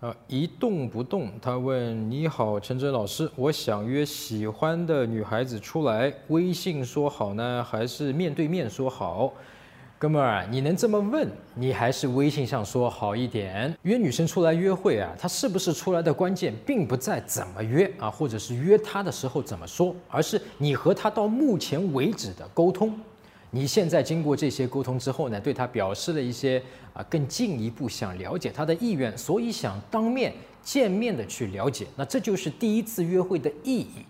啊，一动不动。他问：“你好，陈真老师，我想约喜欢的女孩子出来，微信说好呢，还是面对面说好？”哥们儿，你能这么问，你还是微信上说好一点。约女生出来约会啊，她是不是出来的关键，并不在怎么约啊，或者是约她的时候怎么说，而是你和她到目前为止的沟通。你现在经过这些沟通之后呢，对他表示了一些啊更进一步想了解他的意愿，所以想当面见面的去了解，那这就是第一次约会的意义。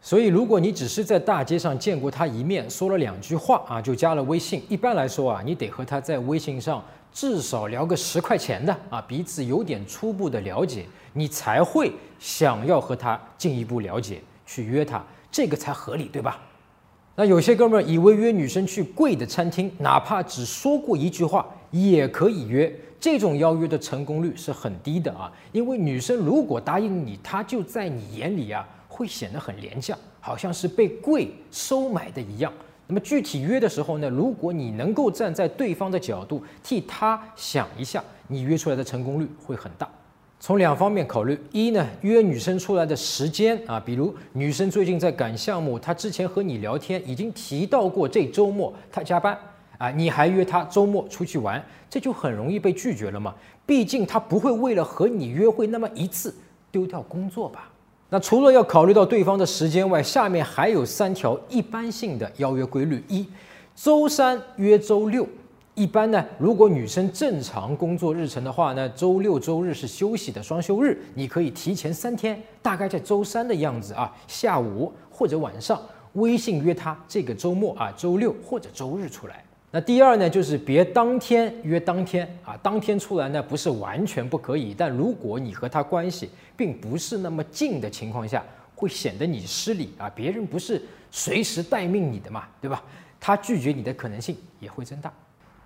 所以如果你只是在大街上见过他一面，说了两句话啊就加了微信，一般来说啊你得和他在微信上至少聊个十块钱的啊，彼此有点初步的了解，你才会想要和他进一步了解，去约他，这个才合理，对吧？那有些哥们儿以为约女生去贵的餐厅，哪怕只说过一句话也可以约，这种邀约的成功率是很低的啊。因为女生如果答应你，她就在你眼里啊会显得很廉价，好像是被贵收买的一样。那么具体约的时候呢，如果你能够站在对方的角度替她想一下，你约出来的成功率会很大。从两方面考虑，一呢，约女生出来的时间啊，比如女生最近在赶项目，她之前和你聊天已经提到过这周末她加班啊，你还约她周末出去玩，这就很容易被拒绝了嘛。毕竟她不会为了和你约会那么一次丢掉工作吧？那除了要考虑到对方的时间外，下面还有三条一般性的邀约规律：一，周三约周六。一般呢，如果女生正常工作日程的话呢，周六周日是休息的双休日，你可以提前三天，大概在周三的样子啊，下午或者晚上，微信约她这个周末啊，周六或者周日出来。那第二呢，就是别当天约当天啊，当天出来呢不是完全不可以，但如果你和他关系并不是那么近的情况下，会显得你失礼啊，别人不是随时待命你的嘛，对吧？他拒绝你的可能性也会增大。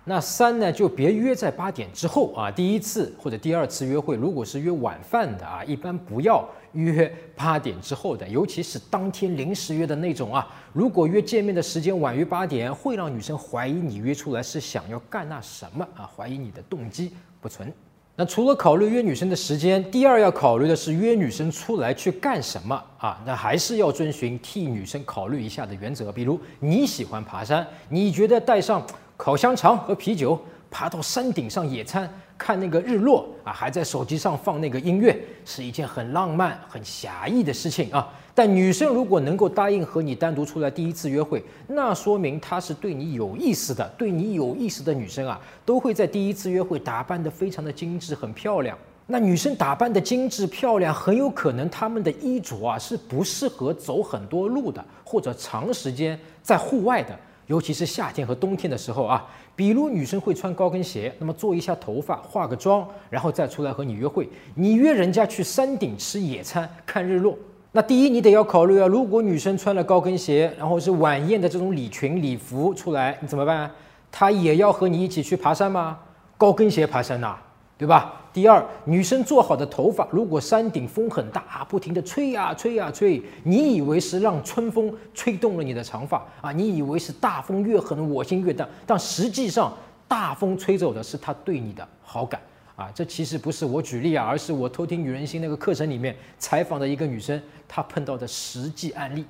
那三呢，就别约在八点之后啊。第一次或者第二次约会，如果是约晚饭的啊，一般不要约八点之后的，尤其是当天临时约的那种啊。如果约见面的时间晚于八点，会让女生怀疑你约出来是想要干那什么啊，怀疑你的动机不纯。那除了考虑约女生的时间，第二要考虑的是约女生出来去干什么啊？那还是要遵循替女生考虑一下的原则。比如你喜欢爬山，你觉得带上。烤香肠和啤酒，爬到山顶上野餐，看那个日落啊，还在手机上放那个音乐，是一件很浪漫、很侠义的事情啊。但女生如果能够答应和你单独出来第一次约会，那说明她是对你有意思的。对你有意思的女生啊，都会在第一次约会打扮得非常的精致、很漂亮。那女生打扮的精致漂亮，很有可能她们的衣着啊是不适合走很多路的，或者长时间在户外的。尤其是夏天和冬天的时候啊，比如女生会穿高跟鞋，那么做一下头发，化个妆，然后再出来和你约会。你约人家去山顶吃野餐、看日落，那第一你得要考虑啊，如果女生穿了高跟鞋，然后是晚宴的这种礼裙礼服出来，你怎么办？她也要和你一起去爬山吗？高跟鞋爬山呐？对吧？第二，女生做好的头发，如果山顶风很大啊，不停的吹呀吹呀吹，你以为是让春风吹动了你的长发啊？你以为是大风越狠我心越大，但实际上大风吹走的是他对你的好感啊！这其实不是我举例啊，而是我偷听女人心那个课程里面采访的一个女生她碰到的实际案例。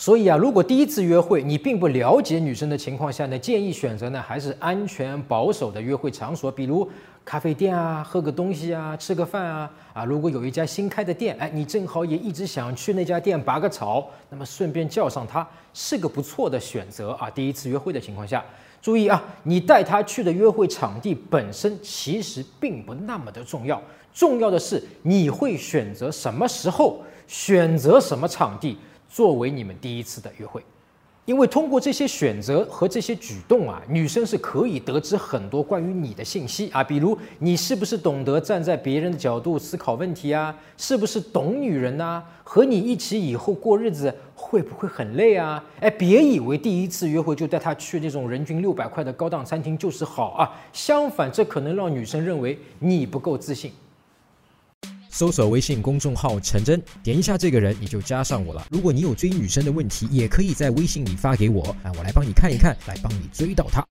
所以啊，如果第一次约会你并不了解女生的情况下呢，建议选择呢还是安全保守的约会场所，比如咖啡店啊，喝个东西啊，吃个饭啊。啊，如果有一家新开的店，哎，你正好也一直想去那家店拔个草，那么顺便叫上她，是个不错的选择啊。第一次约会的情况下，注意啊，你带她去的约会场地本身其实并不那么的重要，重要的是你会选择什么时候，选择什么场地。作为你们第一次的约会，因为通过这些选择和这些举动啊，女生是可以得知很多关于你的信息啊，比如你是不是懂得站在别人的角度思考问题啊，是不是懂女人呐，和你一起以后过日子会不会很累啊？哎，别以为第一次约会就带她去那种人均六百块的高档餐厅就是好啊，相反，这可能让女生认为你不够自信。搜索微信公众号“陈真”，点一下这个人，你就加上我了。如果你有追女生的问题，也可以在微信里发给我，啊，我来帮你看一看，来帮你追到她。